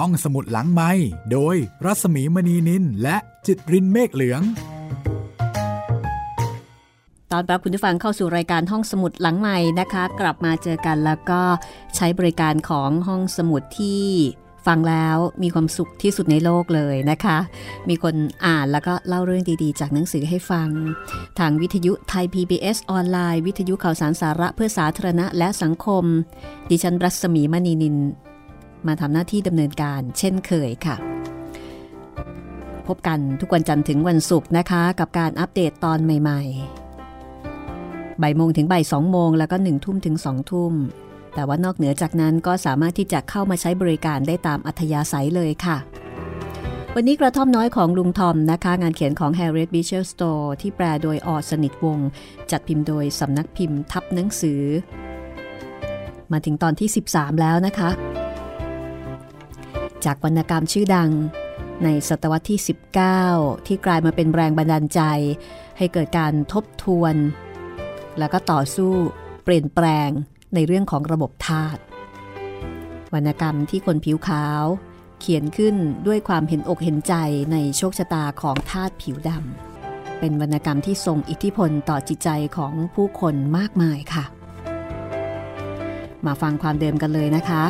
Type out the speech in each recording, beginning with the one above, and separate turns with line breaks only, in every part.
ห้องสมุดหลังไม้โดยรัสมีมณีนินและจิตรินเมฆเหลือง
ตอนรับคุณผู้ฟังเข้าสู่รายการห้องสมุดหลังใหม่นะคะ กลับมาเจอกันแล้วก็ใช้บริการของห้องสมุดที่ฟังแล้วมีความสุขที่สุดในโลกเลยนะคะ มีคนอ่านแล้วก็เล่าเรื่องดีๆ จากหนังสือให้ฟัง ทางวิทยุไทย PBS ออนไลน์ วิทยุข่าวสารสาระเพื่อสาธารณะและสังคม ดิฉันรัศมีมณีนิน มาทำหน้าที่ดำเนินการเช่นเคยค่ะ พบกันทุกวันจันทร์ถึงวันศุกร์นะคะ กับการอัปเดตตอนใหม่ๆบ่ายโมงถึงบ่ายสองโมงแล้วก็หนึ่งทุ่มถึงสองทุ่ม แต่ว่านอกเหนือจากนั้นก็สามารถที่จะเข้ามาใช้บริการได้ตามอัธยาศัยเลยค่ะวันนี้กระท่อมน้อยของลุงทอมนะคะ งานเขียนของ Harriet Beecher Stowe ที่แปลโดยออสนิทวง จัดพิมพ์โดยสำนักพิมพ์ทับหนังสือ มาถึงตอนที่ 13 แล้วนะคะ จากวรรณกรรมชื่อดัง ในศตวรรษที่ 19 ที่กลายมาเป็นแรงบันดาลใจ ให้เกิดการทบทวน แล้วก็ต่อสู้เปลี่ยนแปลงในเรื่องของระบบธาตุวรรณกรรมที่คนผิวขาว เขียนขึ้นด้วยความเห็นอกเห็นใจในโชคชะตาของทาสผิวดำเป็นวรรณกรรมที่ทรงอิทธิพลต่อจิตใจของผู้คนมากมายค่ะ มาฟังความเดิมกันเลยนะคะ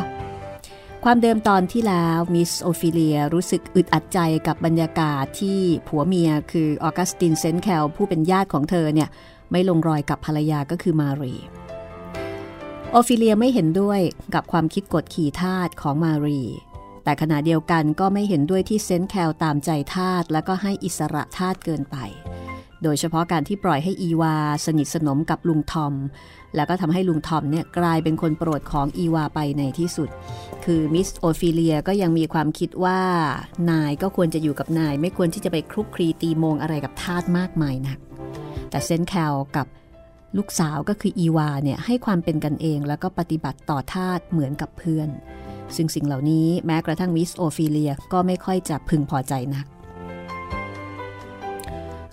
ความเดิมตอนที่แล้วมิสโอฟิเลียรู้สึกอึดอัดใจกับบรรยากาศที่ผัวเมียคือออกัสตินเซนแคลผู้เป็นญาติของเธอเนี่ยไม่ลงรอยกับภรรยาก็คือมารีโอฟิเลียไม่เห็นด้วยกับความคิดกดขี่ทาตของมารี แต่ขณะเดียวกันก็ไม่เห็นด้วยที่เซนแคลตามใจทาสแล้วก็ให้อิสระทาสเกินไป โดยเฉพาะการที่ปล่อยให้อีวา สนิทสนมกับลุงทอม แล้วก็ทำให้ลุงทอมเนี่ยกลายเป็นคนโปรดของอีวาไปในที่สุด คือมิสโอฟิเลียก็ยังมีความคิดว่านายก็ควรจะอยู่กับนาย ไม่ควรที่จะไปคลุกคลีตีโมงอะไรกับทาสมากมายนัก แต่เซนต์แคลกับลูกสาวก็คืออีวาเนี่ยให้ความเป็นกันเองแล้วก็ปฏิบัติต่อทาสเหมือนกับเพื่อน ซึ่งสิ่งเหล่านี้แม้กระทั่งมิสโอฟิเลียก็ไม่ค่อยจะพึงพอใจนัก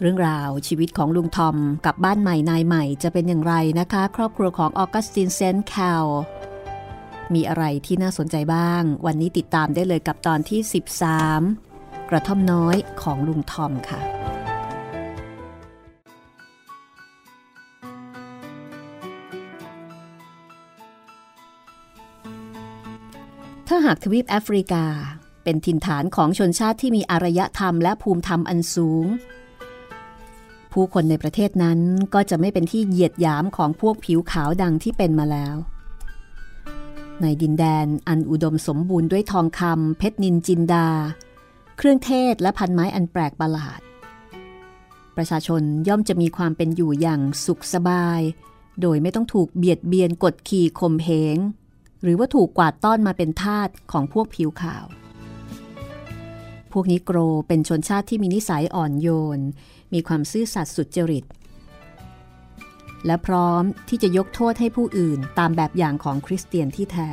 เรื่องราวชีวิตของลุงทอมกับบ้านใหม่นายใหม่จะเป็นอย่างไรนะคะ ครอบครัวของออกัสตินเซนต์แคลมีอะไรที่น่าสนใจบ้าง วันนี้ติดตามได้เลยกับตอนที่ 13 กระท่อมน้อยของลุงทอมค่ะ ถ้าหากทวีปแอฟริกาเป็นถิ่นฐานของชนชาติที่มีอารยธรรมและภูมิธรรมอันสูง ผู้คนในประเทศนั้นก็จะไม่เป็นที่เหยียดหยามของพวกผิวขาวดังที่เป็นมาแล้ว ในดินแดนอันอุดมสมบูรณ์ด้วยทองคำเพชรนินจินดา เครื่องเทศและพันไม้อันแปลกประหลาด ประชาชนย่อมจะมีความเป็นอยู่อย่างสุขสบาย โดยไม่ต้องถูกเบียดเบียนกดขี่ข่มเหง หรือว่าถูกกวาดต้อนมาเป็นทาสของพวกผิวขาว พวกนี้โกรเป็นชนชาติที่มีนิสัยอ่อนโยน มีความซื่อสัตย์สุจริต และพร้อมที่จะยกโทษให้ผู้อื่นตามแบบอย่างของคริสเตียนที่แท้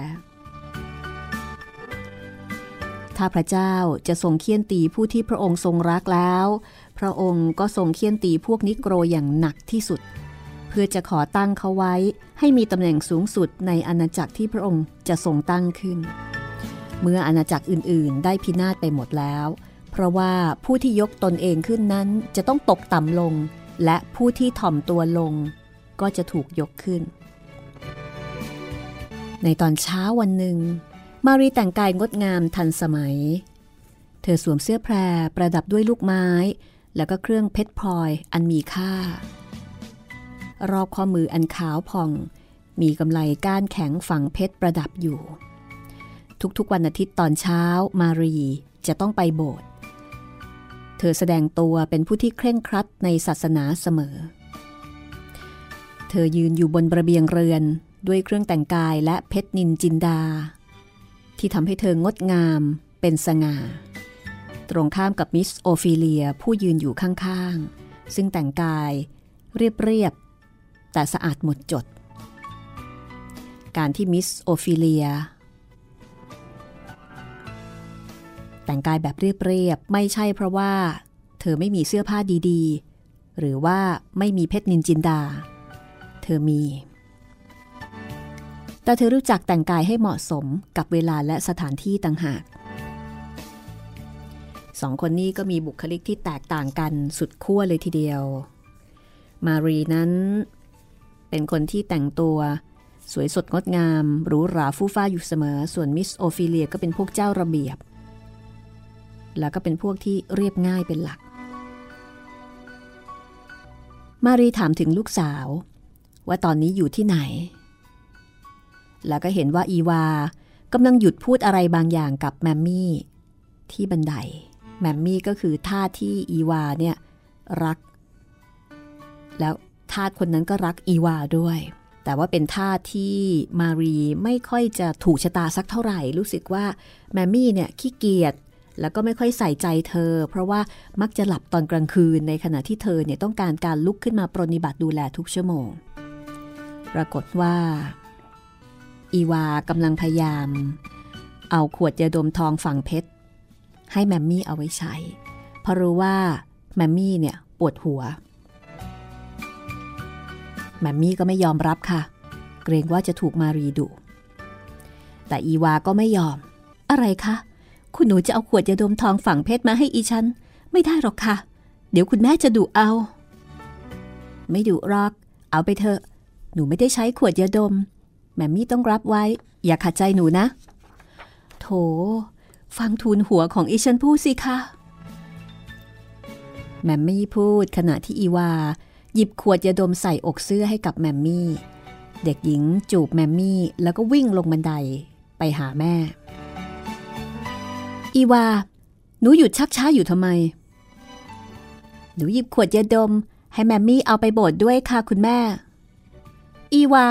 ถ้าพระเจ้าจะทรงเคี่ยนตีผู้ที่พระองค์ทรงรักแล้ว พระองค์ก็ทรงเคี่ยนตีพวกนิโกรอย่างหนักที่สุด เพื่อจะขอตั้งเขาไว้ให้มีตำแหน่งสูงสุดในอาณาจักรที่พระองค์จะทรงตั้งขึ้น เมื่ออาณาจักรอื่น ๆ ได้พินาศไปหมดแล้ว เพราะว่าผู้ที่ยกตนเองขึ้นนั้นจะต้องตกต่ำลง และผู้ที่ถ่อมตัวลง ก็จะถูกยกขึ้น ในตอนเช้าวันหนึ่ง มารีแต่งกายงดงามทันสมัย เธอสวมเสื้อแพรประดับด้วยลูกไม้ แล้วก็เครื่องเพชรพลอยอันมีค่า รอบข้อมืออันขาวผ่อง มีกำไลก้านแข็งฝังเพชรประดับอยู่ ทุกๆวันอาทิตย์ตอนเช้ามารีจะต้องไปโบสถ์ เธอแสดงตัวเป็นผู้ที่เคร่งครัดในศาสนาเสมอ เธอยืนอยู่บนระเบียงเรือนด้วยเครื่องแต่งกายและเพชรนินจินดา ที่ทำให้เธองดงามเป็นสง่า ตรงข้ามกับมิสโอฟิเลียผู้ยืนอยู่ข้างๆ ซึ่งแต่งกายเรียบๆแต่สะอาดหมดจด การที่มิสโอฟิเลีย แต่งกายแบบเรียบๆ ไม่ใช่เพราะว่า เธอไม่มีเสื้อผ้าดีๆ หรือว่าไม่มีเพชรนินจินดา เธอมี แต่เธอรู้จักแต่งกายให้เหมาะสมกับเวลาและสถานที่ต่างหากสองคนนี้ก็มีบุคลิกที่แตกต่างกันสุดขั้วเลยทีเดียว มารีนั้น เป็นคนที่แต่งตัว สวยสดงดงามหรูหราฟู่ฟ่าอยู่เสมอ ส่วนมิสโอฟิเลียก็เป็นพวกเจ้าระเบียบ แล้วก็เป็นพวกที่เรียบง่ายเป็นหลัก มารีถามถึงลูกสาว ว่าตอนนี้อยู่ที่ไหน แล้วก็เห็นว่าอีวากำลังหยุดพูดอะไรบางอย่างกับแมมมี่ที่บันได แมมมี่ก็คือท่าที่อีวาเนี่ยรัก แล้วทาสคนนั้นก็รักอีวาด้วย แต่ว่าเป็นท่าที่มารีไม่ค่อยจะถูกชะตาสักเท่าไหร่ รู้สึกว่าแมมมี่เนี่ยขี้เกียจ แล้วก็ไม่ค่อยใส่ใจเธอ เพราะว่ามักจะหลับตอนกลางคืนในขณะที่เธอเนี่ยต้องการการลุกขึ้นมาปรนิบัติดูแลทุกชั่วโมง ปรากฏว่า อีวากำลังพยายาม เอาขวดยาดมทองฝังเพชร ให้แมมมี่เอาไว้ใช้ เพราะรู้ว่าแมมมี่เนี่ยปวดหัว แมมมี่ก็ไม่ยอมรับค่ะ เกรงว่าจะถูกมารีดุแต่อีวาก็ไม่ยอม อะไรคะ คุณหนูจะเอาขวดยาดมทองฝังเพชรมาให้อีฉัน ไม่ได้หรอกค่ะ เดี๋ยวคุณแม่จะดุเอา ไม่ดุหรอก เอาไปเถอะ หนูไม่ได้ใช้ขวดยาดม แมมมี่ต้องรับไว้ อย่าขัดใจหนูนะ โถ ฟังทูลหัวของอีฉันพูดสิคะแมมมี่พูดขณะที่อีวา หยิบขวดยาดมใส่อกเสื้อให้กับแมมมี่ เด็กหญิงจูบแมมมี่แล้วก็วิ่งลงบันไดไปหาแม่ อีวา หนูหยุดชักช้าอยู่ทำไม หนูหยิบขวดยาดม ให้แมมมี่เอาไปโบสด้วยค่ะคุณแม่ อีวา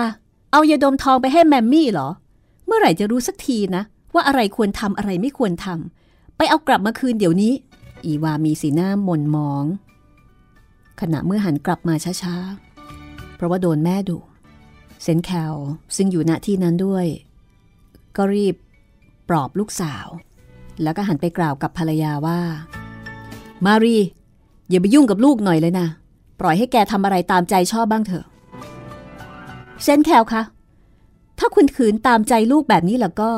เอายาดมทองไปให้แมมมี่เหรอ เมื่อไหร่จะรู้สักทีนะ ว่าอะไรควรทำอะไรไม่ควรทำไปเอากลับมาคืนเดี๋ยวนี้ อีวามีสีหน้าหม่นมอง ขณะเมื่อหันกลับมาช้าๆ เพราะว่าโดนแม่ดุเซนแคลซึ่งอยู่ณที่นั้นด้วย ก็รีบปลอบลูกสาว แล้วก็หันไปกล่าวกับภรรยาว่า มารี อย่าไปยุ่งกับลูกหน่อยเลยนะ ปล่อยให้แกทำอะไรตามใจชอบบ้างเถอะเซนแคลคะ ถ้าคุณขืนตามใจลูกแบบนี้แล้วก็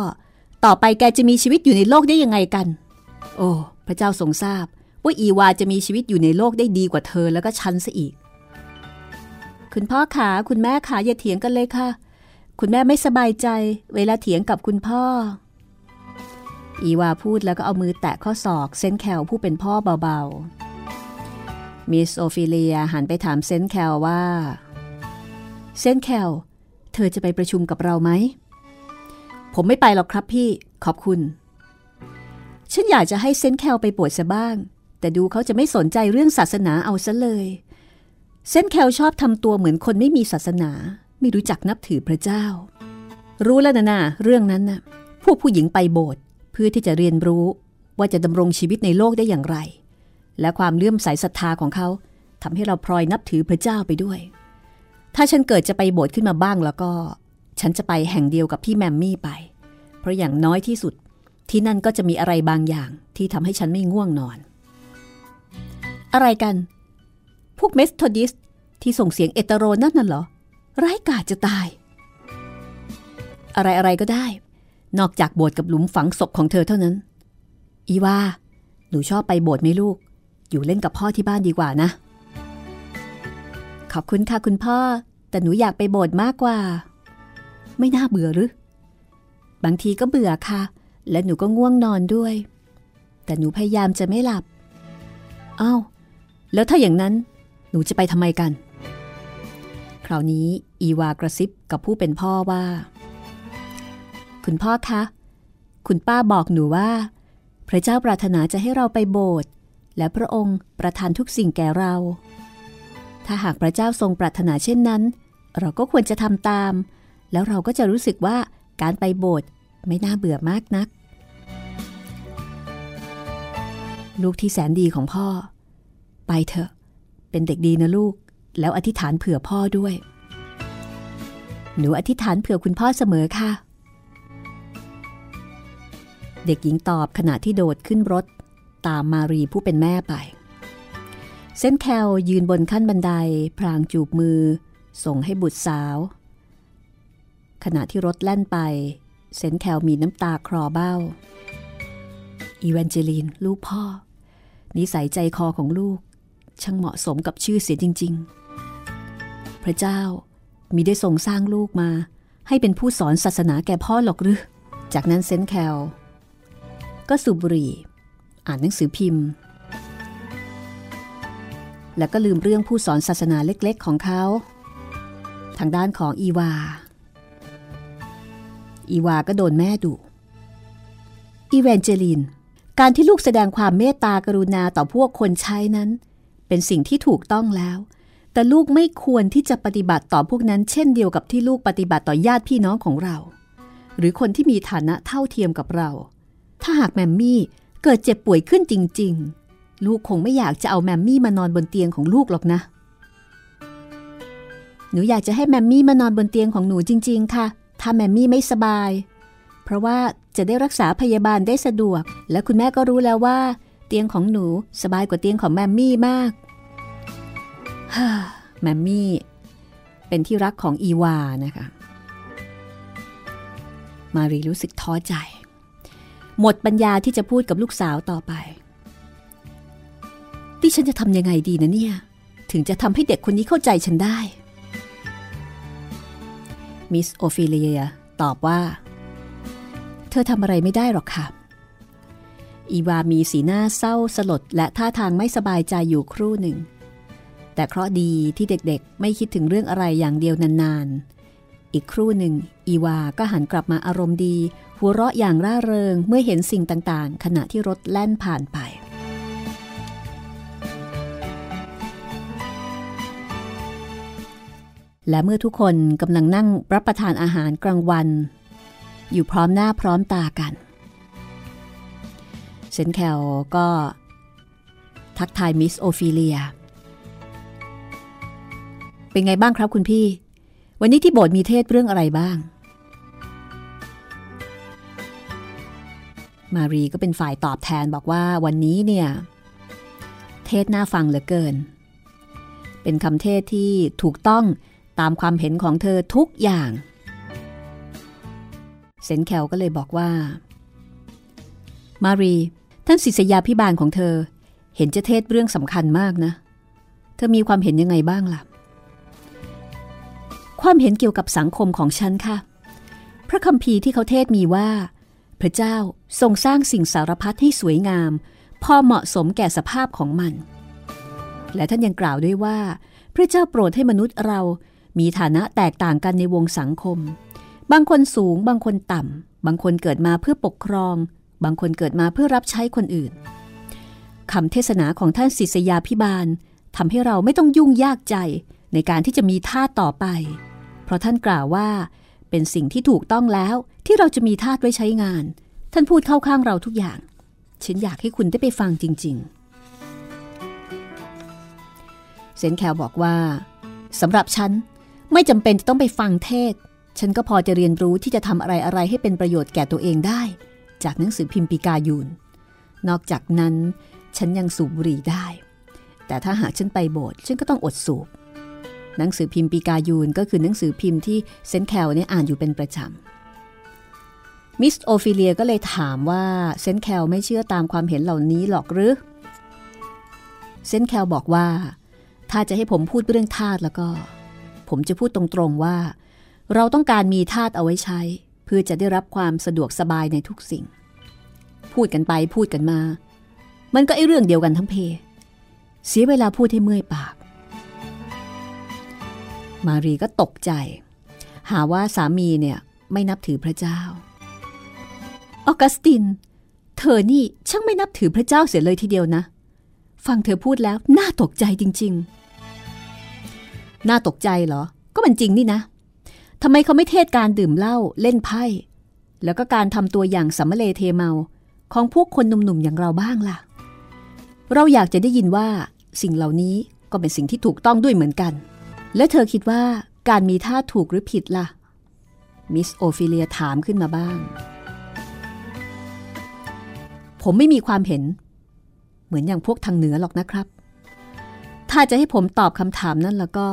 ต่อไปแกจะมีชีวิตอยู่ในโลกได้ยังไงกัน โอ้ พระเจ้าทรงทราบ ว่าอีวาจะมีชีวิตอยู่ในโลกได้ดีกว่าเธอแล้วก็ฉันซะอีก คุณพ่อขาคุณแม่ขาอย่าเถียงกันเลยค่ะ คุณแม่ไม่สบายใจ เวลาเถียงกับคุณพ่อ อีวาพูดแล้วก็เอามือแตะข้อศอกเซนแคลผู้เป็นพ่อเบาๆ มิสโอฟิเลียหันไปถามเซนแคลว่า เซนแคลเธอจะไปประชุมกับเราไหม ผมไม่ไปหรอกครับพี่ขอบคุณ ฉันอยากจะให้เซนแคลไปปวดซะบ้าง แต่ดูเขาจะไม่สนใจเรื่องศาสนาเอาซะเลยเซนแคลชอบทำตัวเหมือนคนไม่มีศาสนา ไม่รู้จักนับถือพระเจ้า รู้แล้วนะนะเรื่องนั้นนะ่ะพวกผู้หญิงไปโบสถ์ พื่อที่จะเรียนรู้ว่าจะดำรงชีวิตในโลกได้อย่างไร และความเลื่อมใสศรัทธาของเขาทำให้เราพลอยนับถือพระเจ้าไปด้วย ถ้าฉันเกิดจะไปโบสถ์ขึ้นมาบ้างแล้วก็ ฉันจะไปแห่งเดียวกับพี่แมมมี่ไป เพราะอย่างน้อยที่สุดที่นั่นก็จะมีอะไรบางอย่างที่ทำให้ฉันไม่ง่วงนอน อะไรกัน พวกเมสโทดิสที่ส่งเสียงเอตโรนั่นน่ะเหรอ ร้ายกาจจะตาย อะไรอะไรก็ได้ นอกจากโบสถ์กับหลุมฝังศพของเธอเท่านั้น อีว่า หนูชอบไปโบสถ์ไหมลูก อยู่เล่นกับพ่อที่บ้านดีกว่านะ ขอบคุณค่ะคุณพ่อ แต่หนูอยากไปโบสถ์มากกว่า ไม่น่าเบื่อหรือ บางทีก็เบื่อค่ะ และหนูก็ง่วงนอนด้วย แต่หนูพยายามจะไม่หลับอ้าวแล้วถ้าอย่างนั้น หนูจะไปทำไมกัน คราวนี้อีวากระซิบกับผู้เป็นพ่อว่า คุณพ่อคะ คุณป้าบอกหนูว่า พระเจ้าปรารถนาจะให้เราไปโบสถ์และพระองค์ประทานทุกสิ่งแก่เรา ถ้าหากพระเจ้าทรงปรารถนาเช่นนั้น เราก็ควรจะทำตาม แล้วเราก็จะรู้สึกว่าการไปโบสถ์ไม่น่าเบื่อมากนัก ลูกที่แสนดีของพ่อ ไปเถอะ เป็นเด็กดีนะลูก แล้วอธิษฐานเผื่อพ่อด้วย หนูอธิษฐานเผื่อคุณพ่อเสมอค่ะ เด็กหญิงตอบขณะที่โดดขึ้นรถ ตามมารีผู้เป็นแม่ไปเส้นแคลยืนบนขั้นบันได พรางจูบมือ ส่งให้บุตรสาว ขณะที่รถแล่นไป เซนแคลมีน้ำตาคลอเบ้า อีแวนเจลีนลูกพ่อ นิสัยใจคอของลูก ช่างเหมาะสมกับชื่อเสียจริง ๆ พระเจ้ามีได้ทรงสร้างลูกมา ให้เป็นผู้สอนศาสนาแก่พ่อหรอกหรือจากนั้นเซนแคล ก็สูบบุหรี่ อ่านหนังสือพิมพ์ แล้วก็ลืมเรื่องผู้สอนศาสนาเล็กๆ ของเขา ทางด้านของอีวา อีวาก็โดนแม่ดุอีเวนเจลิน การที่ลูกแสดงความเมตตากรุณาต่อพวกคนใช้นั้น เป็นสิ่งที่ถูกต้องแล้ว แต่ลูกไม่ควรที่จะปฏิบัติต่อพวกนั้น เช่นเดียวกับที่ลูกปฏิบัติต่อญาติพี่น้องของเรา หรือคนที่มีฐานะเท่าเทียมกับเรา ถ้าหากแมมมี่เกิดเจ็บป่วยขึ้นจริง ๆ ลูกคงไม่อยากจะเอาแมมมี่มานอนบนเตียงของลูกหรอกนะ หนูอยากจะให้แมมมี่มานอนบนเตียงของหนูจริง ๆ ค่ะ ถ้าแมมมี่ไม่สบาย เพราะว่าจะได้รักษาพยาบาลได้สะดวก และคุณแม่ก็รู้แล้วว่า เตียงของหนูสบายกว่าเตียงของแมมมี่มากฮ่าแมมมี่เป็นที่รักของอีวานะคะ มารีรู้สึกท้อใจ หมดปัญญาที่จะพูดกับลูกสาวต่อไปที่ฉันจะทำยังไงดีนะเนี่ย ถึงจะทำให้เด็กคนนี้เข้าใจฉันได้ มิสโอฟิเลียตอบว่า เธอทำอะไรไม่ได้หรอกค่ะ อีวามีสีหน้าเศร้าสลดและท่าทางไม่สบายใจอยู่ครู่หนึ่ง แต่เคราะดีที่เด็กๆไม่คิดถึงเรื่องอะไรอย่างเดียวนานๆ อีกครู่หนึ่ง อีวาก็หันกลับมาอารมณ์ดี หัวเราะอย่างร่าเริงเมื่อเห็นสิ่งต่างๆ ขณะที่รถแล่นผ่านไป และเมื่อทุกคนกำลังนั่งรับประทานอาหารกลางวัน อยู่พร้อมหน้าพร้อมตากันเซนแคลก็ ทักทายมิสโอฟิเลีย เป็นไงบ้างครับคุณพี่ วันนี้ที่โบสถ์มีเทศเรื่องอะไรบ้าง มารีก็เป็นฝ่ายตอบแทนบอกว่าวันนี้เนี่ย เทศน่าฟังเหลือเกิน เป็นคำเทศที่ถูกต้องตามความเห็นของเธอทุกอย่าง เซนแคลก็เลยบอกว่า มารี ท่านศิษยาพิบาลของเธอ เห็นจะเทศเรื่องสำคัญมากนะ เธอมีความเห็นยังไงบ้างล่ะ ความเห็นเกี่ยวกับสังคมของฉันค่ะ พระคัมภีร์ที่เขาเทศมีว่า พระเจ้าทรงสร้างสิ่งสารพัดให้สวยงาม พอเหมาะสมแก่สภาพของมัน และท่านยังกล่าวด้วยว่า พระเจ้าโปรดให้มนุษย์เรามีฐานะแตกต่างกันในวงสังคม บางคนสูง บางคนต่ำ บางคนเกิดมาเพื่อปกครอง บางคนเกิดมาเพื่อรับใช้คนอื่นคำเทศนาของท่านศิษยาพิบาลทำให้เราไม่ต้องยุ่งยากใจในการที่จะมีท่าต่อไป เพราะท่านกล่าวว่า เป็นสิ่งที่ถูกต้องแล้วที่เราจะมีทาสไว้ใช้งาน ท่านพูดเข้าข้างเราทุกอย่าง ฉันอยากให้คุณได้ไปฟังจริง ๆ เซนแคลบอกว่าสำหรับฉันไม่จำเป็นจะต้องไปฟังเทศ ฉันก็พอจะเรียนรู้ที่จะทำอะไรอะไรให้เป็นประโยชน์แก่ตัวเองได้ จากหนังสือพิมพ์ปีกายูน นอกจากนั้น ฉันยังสูบบุหรี่ได้ แต่ถ้าหากฉันไปโบสถ์ฉันก็ต้องอดสูบ หนังสือพิมพ์ปีกายูนก็คือหนังสือพิมพ์ที่เซนแคลเนี่ยอ่านอยู่เป็นประจำ มิสโอฟิเลียก็เลยถามว่าเซนแคลไม่เชื่อตามความเห็นเหล่านี้หรอกหรือ เซนแคลบอกว่า ถ้าจะให้ผมพูดเรื่องทาสแล้วก็ ผมจะพูดตรงๆว่า เราต้องการมีทาสเอาไว้ใช้ เพื่อจะได้รับความสะดวกสบายในทุกสิ่ง พูดกันไปพูดกันมา มันก็ไอ้เรื่องเดียวกันทั้งเพ เสียเวลาพูดให้เมื่อยปาก มารีก็ตกใจ หาว่าสามีเนี่ยไม่นับถือพระเจ้า ออกัสติน เธอนี่ช่างไม่นับถือพระเจ้าเสียเลยทีเดียวนะ ฟังเธอพูดแล้วน่าตกใจจริง ๆ น่าตกใจเหรอ ก็มันจริงนี่นะทำไมเขาไม่เทศการดื่มเหล้าเล่นไพ่ แล้วก็การทำตัวอย่างสัมเลเทเมาของพวกคนหนุ่มๆอย่างเราบ้างล่ะ เราอยากจะได้ยินว่าสิ่งเหล่านี้ก็เป็นสิ่งที่ถูกต้องด้วยเหมือนกัน และเธอคิดว่าการมีท่าถูกหรือผิดล่ะ มิสโอฟิเลียถามขึ้นมาบ้าง ผมไม่มีความเห็น เหมือนอย่างพวกทางเหนือหรอกนะครับ ถ้าจะให้ผมตอบคำถามนั้นแล้วก็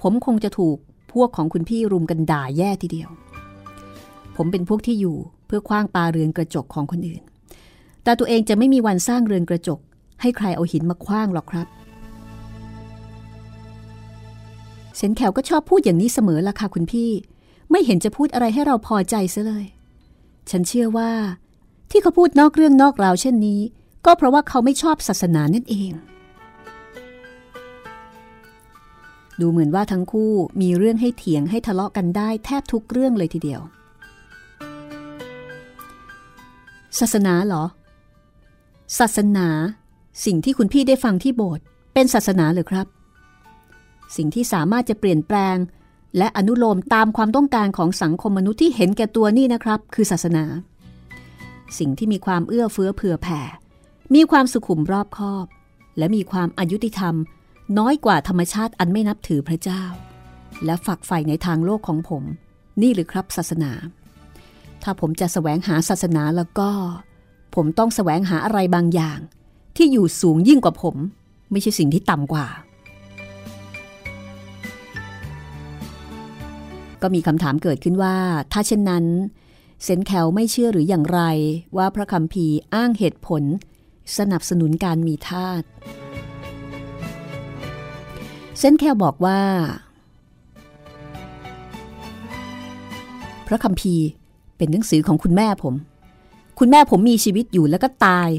ผมคงจะถูกพวกของคุณพี่รุมกันด่าแย่ทีเดียว ผมเป็นพวกที่อยู่เพื่อคว้างปาเรือนกระจกของคนอื่น แต่ตัวเองจะไม่มีวันสร้างเรือนกระจก ให้ใครเอาหินมาคว้างหรอกครับ เซนแขวก็ชอบพูดอย่างนี้เสมอละค่ะคุณพี่ ไม่เห็นจะพูดอะไรให้เราพอใจซะเลย ฉันเชื่อว่า ที่เขาพูดนอกเรื่องนอกราวเช่นนี้ ก็เพราะว่าเขาไม่ชอบศาสนานั่นเอง ดูเหมือนว่าทั้งคู่มีเรื่องให้เถียงให้ทะเลาะกันได้แทบทุกเรื่องเลยทีเดียว ศาสนาเหรอ ศาสนา สิ่งที่คุณพี่ได้ฟังที่โบสถ์เป็นศาสนาหรือครับ สิ่งที่สามารถจะเปลี่ยนแปลง และอนุโลมตามความต้องการของสังคมมนุษย์ที่เห็นแก่ตัวนี่นะครับ คือศาสนา สิ่งที่มีความเอื้อเฟื้อเผื่อแผ่ มีความสุขุมรอบคอบ และมีความอายุติธรรม น้อยกว่าธรรมชาติอันไม่นับถือพระเจ้า และฝักใฝ่ในทางโลกของผม นี่หรือครับศาสนา ถ้าผมจะสแสวงหาศาสนาแล้วก็ ผมต้องแสวงหาอะไรบางอย่าง ที่อยู่สูงยิ่งกว่าผม ไม่ใช่สิ่งที่ต่ำกว่า ก็มีคำถามเกิดขึ้นว่า ถ้าเช่นนั้น เซนแคลไม่เชื่อหรืออย่างไรว่าพระคำพีอ้างเหตุผล สนับสนุนการมีทาสเซนแคลบอกว่า พระคำพีเป็นหนังสือของคุณแม่ผม คุณแม่ผมมีชีวิตอยู่แล้วก็ตาย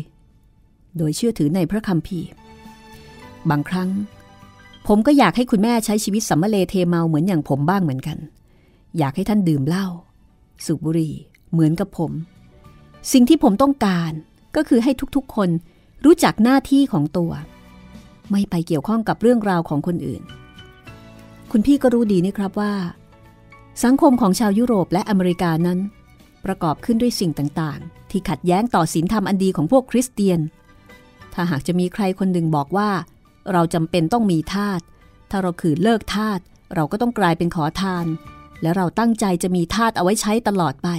โดยเชื่อถือในพระคำพีบางครั้งผมก็อยากให้คุณแม่ใช้ชีวิตสัมมเลเทเมาเหมือนอย่างผมบ้างเหมือนกัน อยากให้ท่านดื่มเหล้าสูบบุหรี่เหมือนกับผม สิ่งที่ผมต้องการก็คือให้ทุกๆคนรู้จักหน้าที่ของตัว ไม่ไปเกี่ยวข้องกับเรื่องราวของคนอื่น คุณพี่ก็รู้ดีนี่ครับว่า สังคมของชาวยุโรปและอเมริกานั้น ประกอบขึ้นด้วยสิ่งต่างๆ ที่ขัดแย้งต่อศีลธรรมอันดีของพวกคริสเตียน ถ้าหากจะมีใครคนหนึ่งบอกว่า เราจำเป็นต้องมีทาสถ้าเราขืนเลิกทาสเราก็ต้องกลายเป็นขอทาน และเราตั้งใจจะมีทาสเอาไว้ใช้ตลอดไป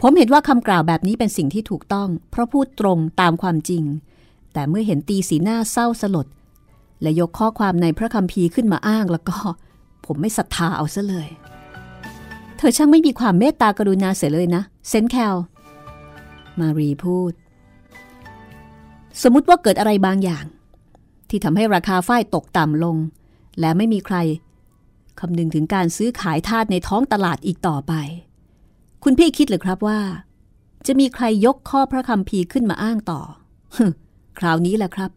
ผมเห็นว่าคำกล่าวแบบนี้เป็นสิ่งที่ถูกต้อง เพราะพูดตรงตามความจริง แต่เมื่อเห็นตีสีหน้าเศร้าสลด และยกข้อความในพระคัมภีร์ขึ้นมาอ้างแล้วก็ ผมไม่ศรัทธาเอาซะเลย เธอช่างไม่มีความเมตตากรุณาเสียเลยนะเซนแคลมารีพูด สมมติว่าเกิดอะไรบางอย่าง ที่ทำให้ราคาฝ้ายตกต่ำลง และไม่มีใคร คำนึงถึงการซื้อขายทาสในท้องตลาดอีกต่อไป คุณพี่คิดหรือครับว่า จะมีใครยกข้อพระคำพีขึ้นมาอ้างต่อ คราวนี้แหละครับ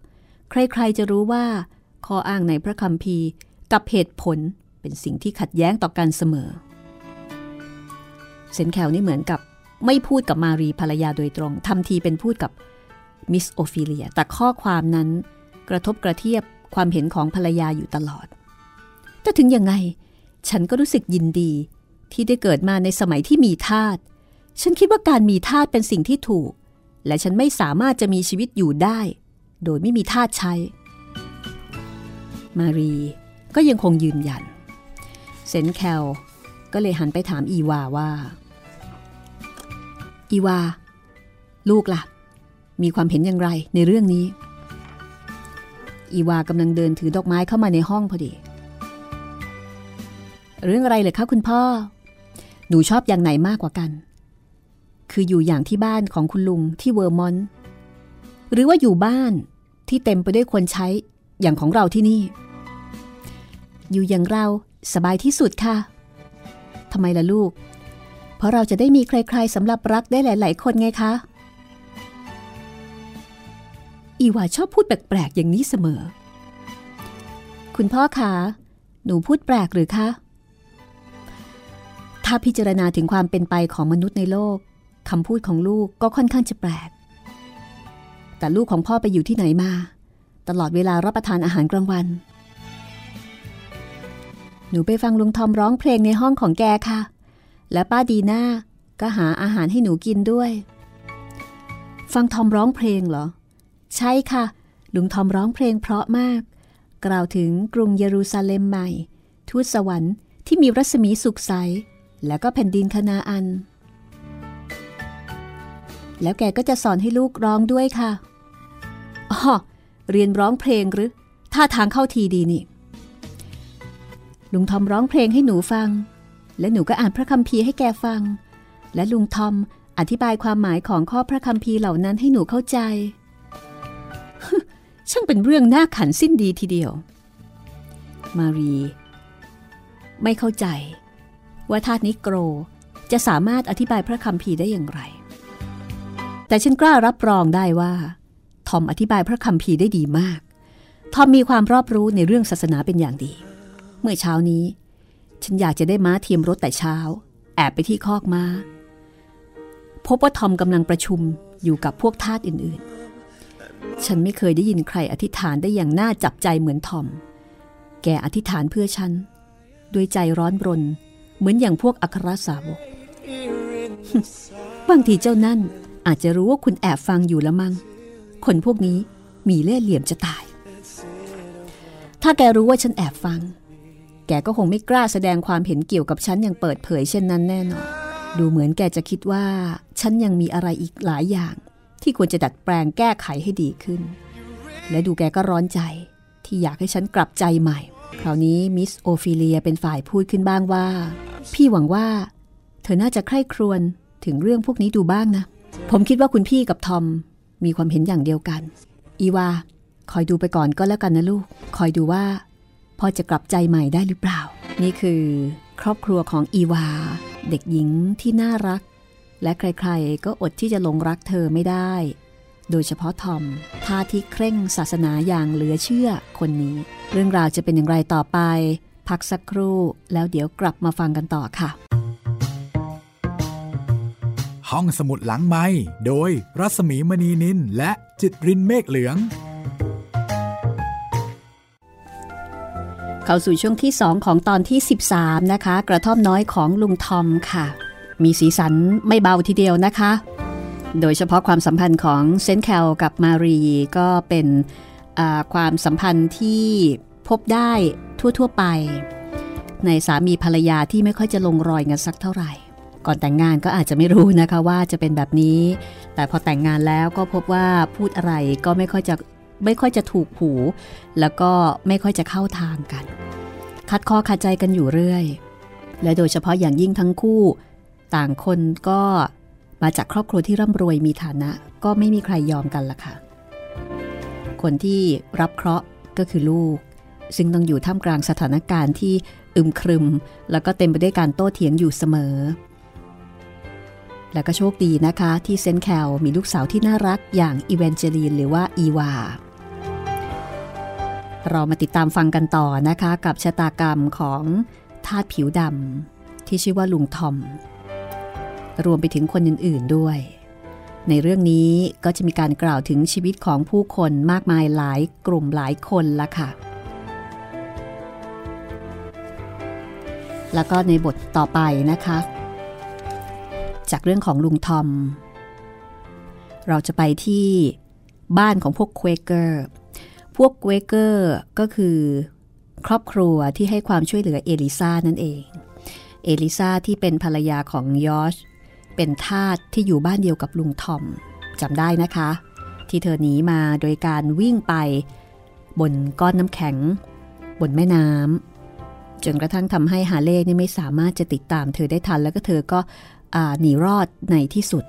ใครๆจะรู้ว่า ข้ออ้างในพระคำพีกับเหตุผลเป็นสิ่งที่ขัดแย้งต่อกันเสมอ เซนแคลนี่เหมือนกับไม่พูดกับมารีภรรยาโดยตรงทำทีเป็นพูดกับมิสโอฟิเลีย แต่ข้อความนั้นกระทบกระเทียบความเห็นของภรรยาอยู่ตลอด แต่ถึงยังไง ฉันก็รู้สึกยินดี ที่ได้เกิดมาในสมัยที่มีทาสฉันคิดว่าการมีทาสเป็นสิ่งที่ถูก และฉันไม่สามารถจะมีชีวิตอยู่ได้ โดยไม่มีทาสใช้ มารีก็ยังคงยืนยัน เซนแคลก็เลยหันไปถามอีวาว่า อีวา ลูกละ่ะ มีความเห็นอย่างไรในเรื่องนี้ อีวากำลังเดินถือดอกไม้เข้ามาในห้องพอดี เรื่องอะไรเลยคะคุณพ่อ หนูชอบอย่างไหนมากกว่ากัน คืออยู่อย่างที่บ้านของคุณลุงที่เวอร์มอนต์ หรือว่าอยู่บ้านที่เต็มไปด้วยคนใช้อย่างของเราที่นี่ อยู่อย่างเราสบายที่สุดค่ะ ทำไมล่ะลูก เพราะเราจะได้มีใครๆสำหรับรักได้หลาย ๆ คนไงคะ อีวาชอบพูดแปลกๆอย่างนี้เสมอ คุณพ่อคะ หนูพูดแปลกหรือคะ ถ้าพิจารณาถึงความเป็นไปของมนุษย์ในโลกคำพูดของลูกก็ค่อนข้างจะแปลก แต่ลูกของพ่อไปอยู่ที่ไหนมา ตลอดเวลารับประทานอาหารกลางวัน หนูไปฟังลุงทอมร้องเพลงในห้องของแกค่ะ และป้าดีน่าก็หาอาหารให้หนูกินด้วย ฟังทอมร้องเพลงเหรอ ใช่ค่ะ ลุงทอมร้องเพลงเพราะมาก กล่าวถึงกรุงเยรูซาเล็มใหม่ ทูตสวรรค์ที่มีรัศมีสุขใส แล้วก็แผ่นดินคณาอัน แล้วแกก็จะสอนให้ลูกร้องด้วยค่ะอ๋อเรียนร้องเพลงหรือท่าทางเข้าทีดีนี่ ลุงทอมร้องเพลงให้หนูฟัง และหนูก็อ่านพระคัมภีร์ให้แกฟัง และลุงทอมอธิบายความหมายของข้อพระคัมภีร์เหล่านั้นให้หนูเข้าใจ ช่างเป็นเรื่องน่าขันสิ้นดีทีเดียว มารี ไม่เข้าใจ ว่าทาสนิโกรจะสามารถอธิบายพระคำพีได้อย่างไร แต่ฉันกล้ารับรองได้ว่า ทอมอธิบายพระคำพีได้ดีมาก ทอมมีความรอบรู้ในเรื่องศาสนาเป็นอย่างดี เมื่อเช้านี้ ฉันอยากจะได้ม้าเทียมรถแต่เช้า แอบไปที่คอกม้า พบว่าทอมกำลังประชุมอยู่กับพวกทาสอื่นๆ ฉันไม่เคยได้ยินใครอธิษฐานได้อย่างน่าจับใจเหมือนทอม แกอธิษฐานเพื่อฉัน ด้วยใจร้อนรน เหมือนอย่างพวกอัครสาวก บางทีเจ้านั่นอาจจะรู้ว่าคุณแอบฟังอยู่ละมัง้ง คนพวกนี้มีเล่ห์เหลี่ยมจะตาย ถ้าแกรู้ว่าฉันแอบฟัง แกก็คงไม่กล้าแสดงความเห็นเกี่ยวกับฉันอย่างเปิดเผยเช่นนั้นแน่นอน ดูเหมือนแกจะคิดว่า ฉันยังมีอะไรอีกหลายอย่าง ที่ควรจะดัดแปลงแก้ไขให้ดีขึ้น และดูแกก็ร้อนใจที่อยากให้ฉันกลับใจใหม่ คราวนี้มิสโอฟิเลียเป็นฝ่ายพูดขึ้นบ้างว่า พี่หวังว่า เธอน่าจะใคร่ครวญถึงเรื่องพวกนี้ดูบ้างนะ ผมคิดว่าคุณพี่กับทอม มีความเห็นอย่างเดียวกัน อีวา คอยดูไปก่อนก็แล้วกันนะลูก คอยดูว่าพอจะกลับใจใหม่ได้หรือเปล่า นี่คือครอบครัวของอีวา เด็กหญิงที่น่ารัก และใครๆก็อดที่จะหลงรักเธอไม่ได้ โดยเฉพาะทอมท่าที่เคร่งศาสนาอย่างเหลือเชื่อคนนี้ เรื่องราวจะเป็นอย่างไรต่อไป พักสักครู่แล้วเดี๋ยวกลับมาฟังกันต่อค่ะ
ห้องสมุดหลังไม้โดยรัสมีมณีนินและจิตรินเมฆเหลือง
เข้าสู่ช่วงที่ 2 ของตอนที่ 13 นะคะ กระท่อมน้อยของลุงทอมค่ะ มีสีสันไม่เบาทีเดียวนะคะ โดยเฉพาะความสัมพันธ์ของเซนแคลกับมารีก็เป็นความสัมพันธ์ที่พบได้ทั่ว ๆ ไป ในสามีภรรยาที่ไม่ค่อยจะลงรอยกันสักเท่าไหร่ ก่อนแต่งงานก็อาจจะไม่รู้นะคะว่าจะเป็นแบบนี้ แต่พอแต่งงานแล้วก็พบว่าพูดอะไรก็ไม่ค่อยจะไม่ค่อยจะถูกหู แล้วก็ไม่ค่อยจะเข้าทางกัน คัดคอขัดใจกันอยู่เรื่อย และโดยเฉพาะอย่างยิ่งทั้งคู่ ต่างคนก็ มาจากครอบครัวที่ร่ำรวยมีฐานะก็ไม่มีใครยอมกันละค่ะ คนที่รับเคราะห์ก็คือลูก ซึ่งต้องอยู่ท่ามกลางสถานการณ์ที่อึมครึม แล้วก็เต็มไปด้วยการโต้เถียงอยู่เสมอ และก็โชคดีนะคะที่เซนแคลมีลูกสาวที่น่ารักอย่างอีเวนเจลีนหรือว่าอีวาเรามาติดตามฟังกันต่อนะคะ กับชะตากรรมของทาสผิวดำที่ชื่อว่าลุงทอม รวมไปถึงคนอื่นๆด้วย ในเรื่องนี้ก็จะมีการกล่าวถึงชีวิตของผู้คนมากมายหลายกลุ่มหลายคนละค่ะ แล้วก็ในบทต่อไปนะคะ จากเรื่องของลุงทอม เราจะไปที่บ้านของพวกเควเกอร์ พวกเควเกอร์ก็คือครอบครัวที่ให้ความช่วยเหลือเอลิซานั่นเอง เอลิซาที่เป็นภรรยาของยอร์ช เป็นทาสที่อยู่บ้านเดียวกับลุงทอมจำได้นะคะ ที่เธอหนีมาโดยการวิ่งไป บนก้อนน้ำแข็ง บนแม่น้ำจนกระทั่งทำให้ฮาเล่นี่ไม่สามารถจะติดตามเธอได้ทัน แล้วก็เธอก็หนีรอดในที่สุด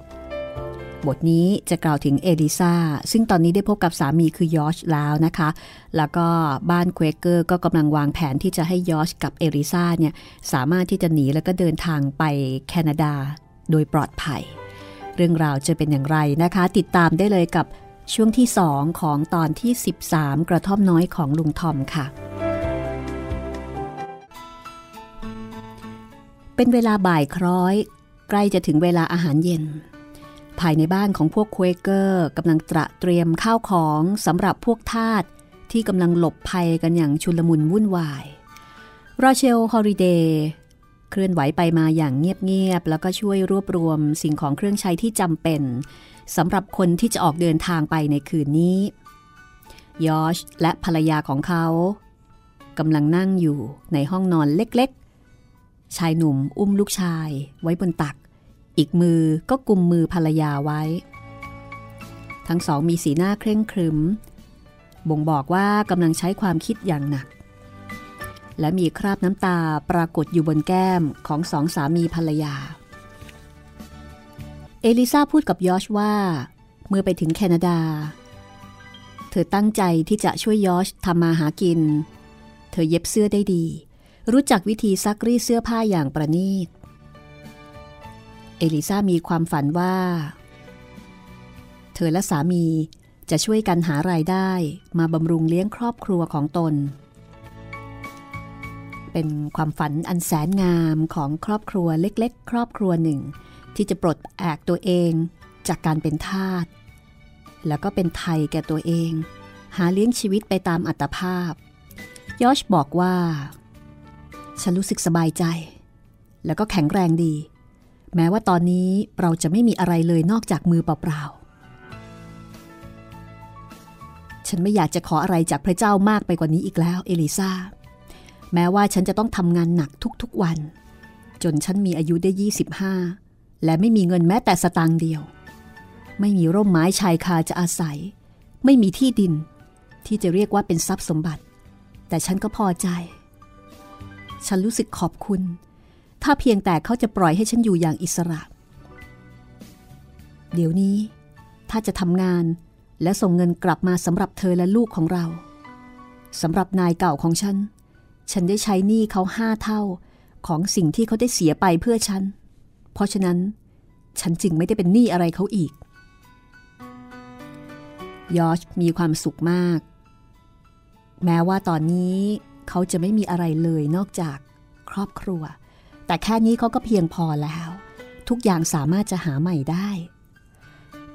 บทนี้จะกล่าวถึงเอลิซาซึ่งตอนนี้ได้พบกับสามีคือยอชแล้วนะคะ แล้วก็บ้านเควเกอร์ก็กำลังวางแผนที่จะให้ยอชกับเอลิซาเนี่ยสามารถที่จะหนีแล้วก็เดินทางไปแคนาดา โดยปลอดภัย เรื่องราวจะเป็นอย่างไรนะคะ ติดตามได้เลยกับช่วงที่ 2 ของตอนที่ 13 กระท่อมน้อยของลุงทอมค่ะ เป็นเวลาบ่ายคล้อย ใกล้จะถึงเวลาอาหารเย็น ภายในบ้านของพวกควเกอร์กำลังตระเตรียมข้าวของสำหรับพวกทาสที่กำลังหลบภัยกันอย่างชุลมุนวุ่นวาย ราเชล ฮอริเดย์ เคลื่อนไหวไปมาอย่างเงียบๆแล้วก็ช่วยรวบรวมสิ่งของเครื่องใช้ที่จำเป็นสำหรับคนที่จะออกเดินทางไปในคืนนี้ ยอชและภรรยาของเขากำลังนั่งอยู่ในห้องนอนเล็กๆ ชายหนุ่มอุ้มลูกชายไว้บนตัก อีกมือก็กุมมือภรรยาไว้ ทั้งสองมีสีหน้าเคร่งครึม บ่งบอกว่ากำลังใช้ความคิดอย่างหนัก และมีคราบน้ำตาปรากฏอยู่บนแก้มของสองสามีภรรยา เอลิซาพูดกับยอชว่า เมื่อไปถึงแคนาดา เธอตั้งใจที่จะช่วยยอชทำมาหากิน เธอเย็บเสื้อได้ดี รู้จักวิธีซักรีดเสื้อผ้าอย่างประณีต เอลิซามีความฝันว่า เธอและสามีจะช่วยกันหารายได้มาบำรุงเลี้ยงครอบครัวของตน เป็นความฝันอันแสนงามของครอบครัวเล็กๆ ครอบครัวหนึ่ง ที่จะปลดแอกตัวเองจากการเป็นทาสแล้วก็เป็นไทยแก่ตัวเอง หาเลี้ยงชีวิตไปตามอัตภาพ ยอชบอกว่า ฉันรู้สึกสบายใจ แล้วก็แข็งแรงดี แม้ว่าตอนนี้เราจะไม่มีอะไรเลยนอกจากมือเปล่าๆฉันไม่อยากจะขออะไรจากพระเจ้ามากไปกว่านี้อีกแล้ว เอลิซา แม้ว่าฉันจะต้องทำงานหนักทุกๆวัน จนฉันมีอายุได้ 25 และไม่มีเงินแม้แต่สตางค์เดียว ไม่มีร่มไม้ชายคาจะอาศัย ไม่มีที่ดิน ที่จะเรียกว่าเป็นทรัพย์สมบัติ แต่ฉันก็พอใจ ฉันรู้สึกขอบคุณ ถ้าเพียงแต่เขาจะปล่อยให้ฉันอยู่อย่างอิสระ เดี๋ยวนี้ ถ้าจะทำงานและส่งเงินกลับมาสำหรับเธอและลูกของเราสำหรับนายเก่าของฉัน ฉันได้ใช้หนี้เขาห้าเท่าของสิ่งที่เขาได้เสียไปเพื่อฉัน เพราะฉะนั้น ฉันจึงไม่ได้เป็นหนี้อะไรเขาอีก ยอชมีความสุขมาก แม้ว่าตอนนี้เขาจะไม่มีอะไรเลยนอกจากครอบครัว แต่แค่นี้เขาก็เพียงพอแล้ว ทุกอย่างสามารถจะหาใหม่ได้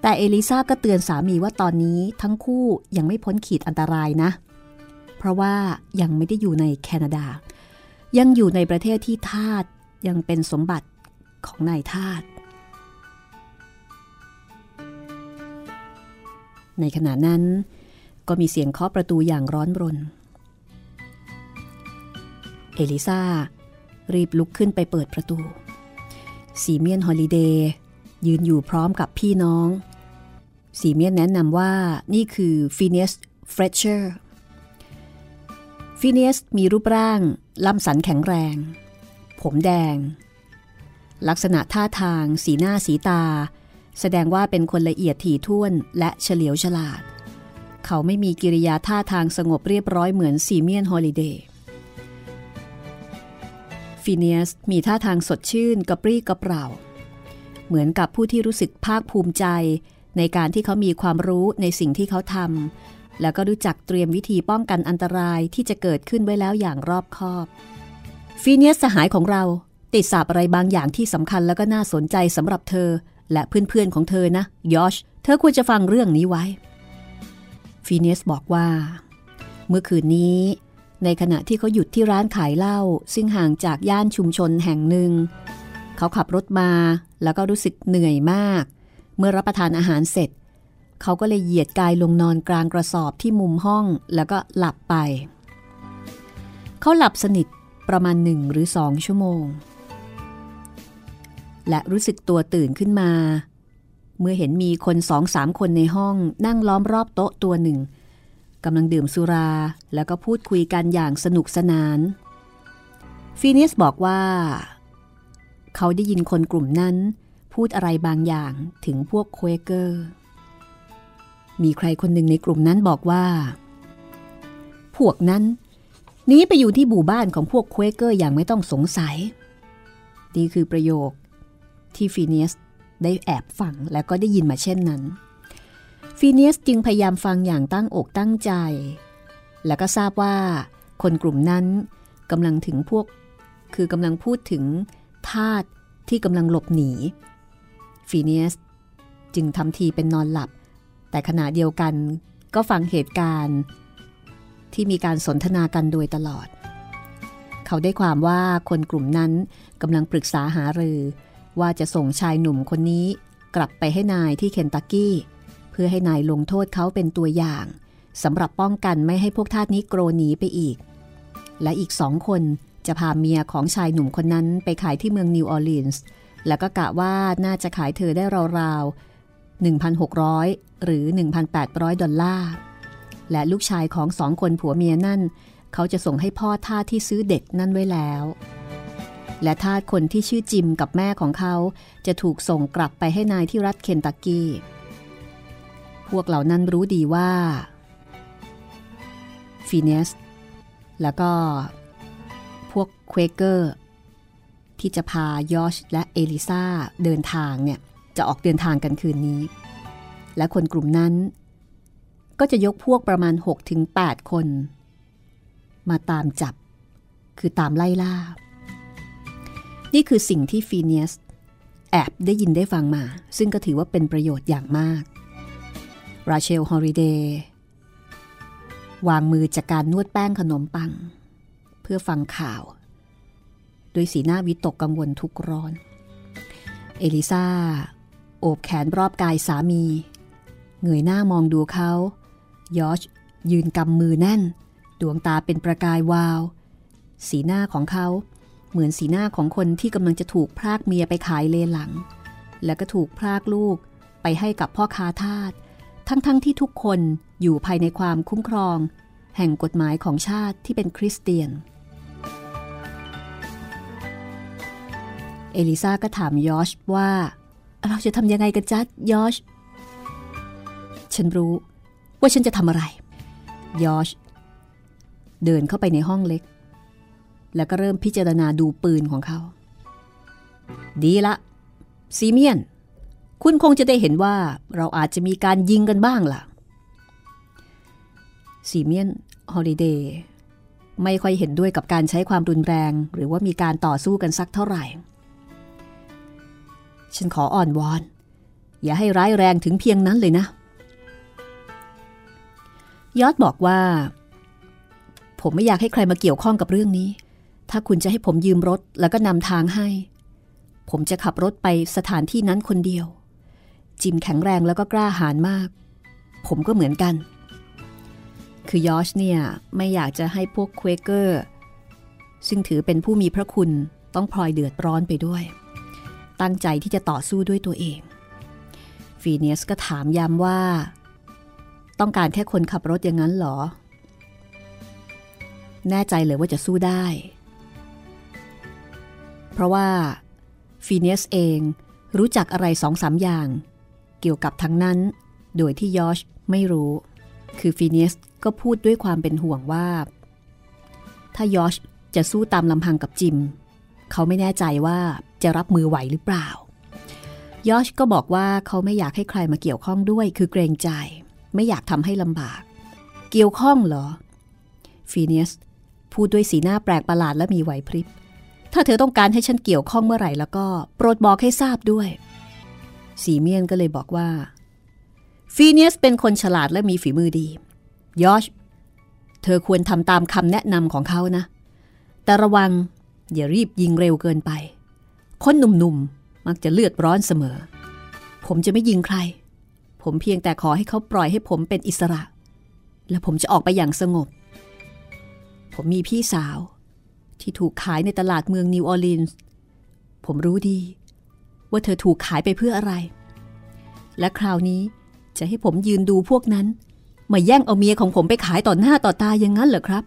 แต่เอลิซาก็เตือนสามีว่าตอนนี้ทั้งคู่ยังไม่พ้นขีดอันตรายนะเพราะว่ายังไม่ได้อยู่ในแคนาดา ยังอยู่ในประเทศที่ทาสยังเป็นสมบัติของนายทาสในขณะนั้นก็มีเสียงเคาะประตูอย่างร้อนรน เอลิซารีบลุกขึ้นไปเปิดประตู สีเมียนฮอลิเดย์ยืนอยู่พร้อมกับพี่น้อง ซีเมียนแนะนำว่านี่คือฟิเนสเฟรชเชอร์ ฟิเนสมีรูปร่างลำสันแข็งแรง ผมแดง ลักษณะท่าทาง สีหน้าสีตา แสดงว่าเป็นคนละเอียดถี่ถ้วนและเฉลียวฉลาด เขาไม่มีกิริยาท่าทางสงบเรียบร้อยเหมือนซีเมียนฮอลิเดย์ฟิเนียสมีท่าทางสดชื่นกระปรี้กระเปร่า เหมือนกับผู้ที่รู้สึกภาคภูมิใจ ในการที่เขามีความรู้ในสิ่งที่เขาทำ แล้วก็รู้จักเตรียมวิธีป้องกันอันตรายที่จะเกิดขึ้นไว้แล้วอย่างรอบคอบฟิเนียสสหายของเราติดสาบอะไรบางอย่างที่สำคัญแล้วก็น่าสนใจสำหรับเธอ และเพื่อนๆของเธอนะยอชเธอควรจะฟังเรื่องนี้ไว้ ฟีเนสบอกว่า เมื่อคืนนี้ ในขณะที่เขาหยุดที่ร้านขายเหล้าซึ่งห่างจากย่านชุมชนแห่งหนึ่ง เขาขับรถมาแล้วก็รู้สึกเหนื่อยมาก เมื่อรับประทานอาหารเสร็จ เขาก็เลยเหยียดกายลงนอนกลางกระสอบที่มุมห้องแล้วก็หลับไป เขาหลับสนิทประมาณหนึ่งหรือสองชั่วโมง และรู้สึกตัวตื่นขึ้นมา เมื่อเห็นมีคนสองสามคนในห้องนั่งล้อมรอบโต๊ะตัวหนึ่งกำลังดื่มสุราแล้วก็พูดคุยกันอย่างสนุกสนาน ฟีนิสบอกว่า เขาได้ยินคนกลุ่มนั้น พูดอะไรบางอย่างถึงพวกควเกอร์ มีใครคนหนึ่งในกลุ่มนั้นบอกว่า พวกนั้นหนีไปอยู่ที่บู่บ้านของพวกควเกอร์อย่างไม่ต้องสงสัย นี่คือประโยคที่ฟีเนียสได้แอบฟังแล้วก็ได้ยินมาเช่นนั้น ฟีเนียสจึงพยายามฟังอย่างตั้งอกตั้งใจ แล้วก็ทราบว่า คนกลุ่มนั้นกำลังถึงพวก คือกำลังพูดถึงทาสที่กำลังหลบหนีฟีเนียสจึงทำทีเป็นนอนหลับ แต่ขณะเดียวกันก็ฟังเหตุการณ์ ที่มีการสนทนากันโดยตลอด เขาได้ความว่าคนกลุ่มนั้นกำลังปรึกษาหารือ ว่าจะส่งชายหนุ่มคนนี้กลับไปให้นายที่เคนตักกี้ เพื่อให้นายลงโทษเขาเป็นตัวอย่างสำหรับป้องกันไม่ให้พวกทาสนิโกรหนีไปอีก และอีกสองคนจะพาเมียของชายหนุ่มคนนั้นไปขายที่เมืองนิวออร์ลีนส์แล้วก็กะว่าน่าจะขายเธอได้ราวๆ 1,600 หรือ 1,800 ดอลลาร์ และลูกชายของสองคนผัวเมียนั่น เขาจะส่งให้พ่อค้าที่ซื้อเด็กนั่นไว้แล้ว และทาสคนที่ชื่อจิมกับแม่ของเขาจะถูกส่งกลับไปให้นายที่รัฐเคนตักกี้ พวกเหล่านั้นรู้ดีว่าฟีเนียสแล้วก็พวกเควเกอร์ที่จะพายอร์ชและเอลิซาเดินทางเนี่ย จะออกเดินทางกันคืนนี้ และคนกลุ่มนั้น ก็จะยกพวกประมาณ 6-8 คน มาตามจับ คือตามไล่ล่า นี่คือสิ่งที่ฟีเนียสแอบได้ยินได้ฟังมา ซึ่งก็ถือว่าเป็นประโยชน์อย่างมาก ราเชลฮอริเดย์วางมือจากการนวดแป้งขนมปัง เพื่อฟังข่าวโดยสีหน้าวิตกกังวลทุกร้อน เอลิซา โอบแขนรอบกายสามี เงยหน้ามองดูเขายอชยืนกำมือแน่น ดวงตาเป็นประกายวาว สีหน้าของเขาเหมือนสีหน้าของคนที่กำลังจะถูกพรากเมียไปขายเลหลัง แล้วก็ถูกพรากลูกไปให้กับพ่อค้าทาสทั้งๆทที่ทุกคนอยู่ภายในความคุ้มครอง แห่งกฎหมายของชาติที่เป็นคริสเตียน เอลิซาก็ถามยอชว่า เราจะทำยังไงกันจ๊ะยอช ฉันรู้ว่าฉันจะทำอะไร ยอช เดินเข้าไปในห้องเล็ก แล้วก็เริ่มพิจารณาดูปืนของเขา ดีละ ซีเมียน คุณคงจะได้เห็นว่าเราอาจจะมีการยิงกันบ้างล่ะ ซีเมียนฮอลิเดย์ไม่ค่อยเห็นด้วยกับการใช้ความรุนแรง หรือว่ามีการต่อสู้กันสักเท่าไหร่ ฉันขออ่อนวอน อย่าให้ร้ายแรงถึงเพียงนั้นเลยนะ ยอดบอกว่า ผมไม่อยากให้ใครมาเกี่ยวข้องกับเรื่องนี้ ถ้าคุณจะให้ผมยืมรถแล้วก็นำทางให้ ผมจะขับรถไปสถานที่นั้นคนเดียว จิมแข็งแรงแล้วก็กล้าหาญมาก ผมก็เหมือนกัน คือยอชเนี่ยไม่อยากจะให้พวกเควเกอร์ซึ่งถือเป็นผู้มีพระคุณต้องพลอยเดือดร้อนไปด้วย ตั้งใจที่จะต่อสู้ด้วยตัวเอง ฟีเนียสก็ถามย้ำว่า ต้องการแค่คนขับรถอย่างนั้นหรอ แน่ใจเลยว่าจะสู้ได้ เพราะว่าฟีเนียสเองรู้จักอะไรสองสามอย่าง เกี่ยวกับทั้งนั้น โดยที่ยอชไม่รู้ คือฟีเนียสก็พูดด้วยความเป็นห่วงว่า ถ้ายอชจะสู้ตามลำพังกับจิม เขาไม่แน่ใจว่า จะรับมือไหวหรือเปล่ายอชก็บอกว่าเขาไม่อยากให้ใครมาเกี่ยวข้องด้วย คือเกรงใจ ไม่อยากทำให้ลำบาก เกี่ยวข้องเหรอฟีเนียสพูดด้วยสีหน้าแปลกประหลาดและมีไหวพริบ ถ้าเธอต้องการให้ฉันเกี่ยวข้องเมื่อไหร่แล้วก็โปรดบอกให้ทราบด้วย สีเมียนก็เลยบอกว่าฟีเนียสเป็นคนฉลาดและมีฝีมือดียอชเธอควรทำตามคำแนะนำของเขานะ แต่ระวังอย่ารีบยิงเร็วเกินไป คนหนุ่มๆ มักจะเลือดร้อนเสมอ ผมจะไม่ยิงใคร ผมเพียงแต่ขอให้เขาปล่อยให้ผมเป็นอิสระ และผมจะออกไปอย่างสงบ ผมมีพี่สาว ที่ถูกขายในตลาดเมืองนิวออร์ลีนส์ ผมรู้ดี ว่าเธอถูกขายไปเพื่ออะไร และคราวนี้จะให้ผมยืนดูพวกนั้น มาแย่งเอาเมียของผมไปขายต่อหน้าต่อตาอย่างนั้นเหรอครับ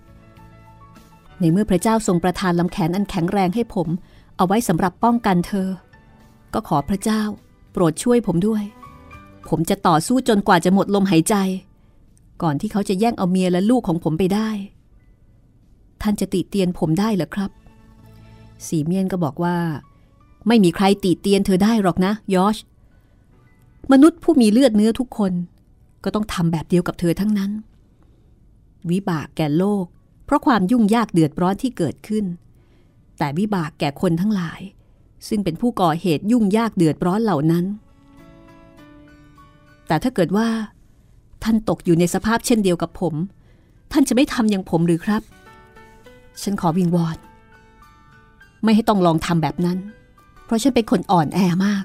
ในเมื่อพระเจ้าทรงประทานลำแขนอันแข็งแรงให้ผม เอาไว้สำหรับป้องกันเธอ ก็ขอพระเจ้า โปรดช่วยผมด้วย ผมจะต่อสู้จนกว่าจะหมดลมหายใจ ก่อนที่เขาจะแย่งเอาเมียและลูกของผมไปได้ ท่านจะติเตียนผมได้หรือครับ สีเมียนก็บอกว่า ไม่มีใครติเตียนเธอได้หรอกนะยอชมนุษย์ผู้มีเลือดเนื้อทุกคน ก็ต้องทำแบบเดียวกับเธอทั้งนั้น วิบากแก่โลก เพราะความยุ่งยากเดือดร้อนที่เกิดขึ้น แต่วิบากแก่คนทั้งหลาย ซึ่งเป็นผู้ก่อเหตุยุ่งยากเดือดร้อนเหล่านั้น แต่ถ้าเกิดว่า ท่านตกอยู่ในสภาพเช่นเดียวกับผม ท่านจะไม่ทำอย่างผมหรือครับ ฉันขอวิงวอนไม่ให้ต้องลองทำแบบนั้น เพราะฉันเป็นคนอ่อนแอมาก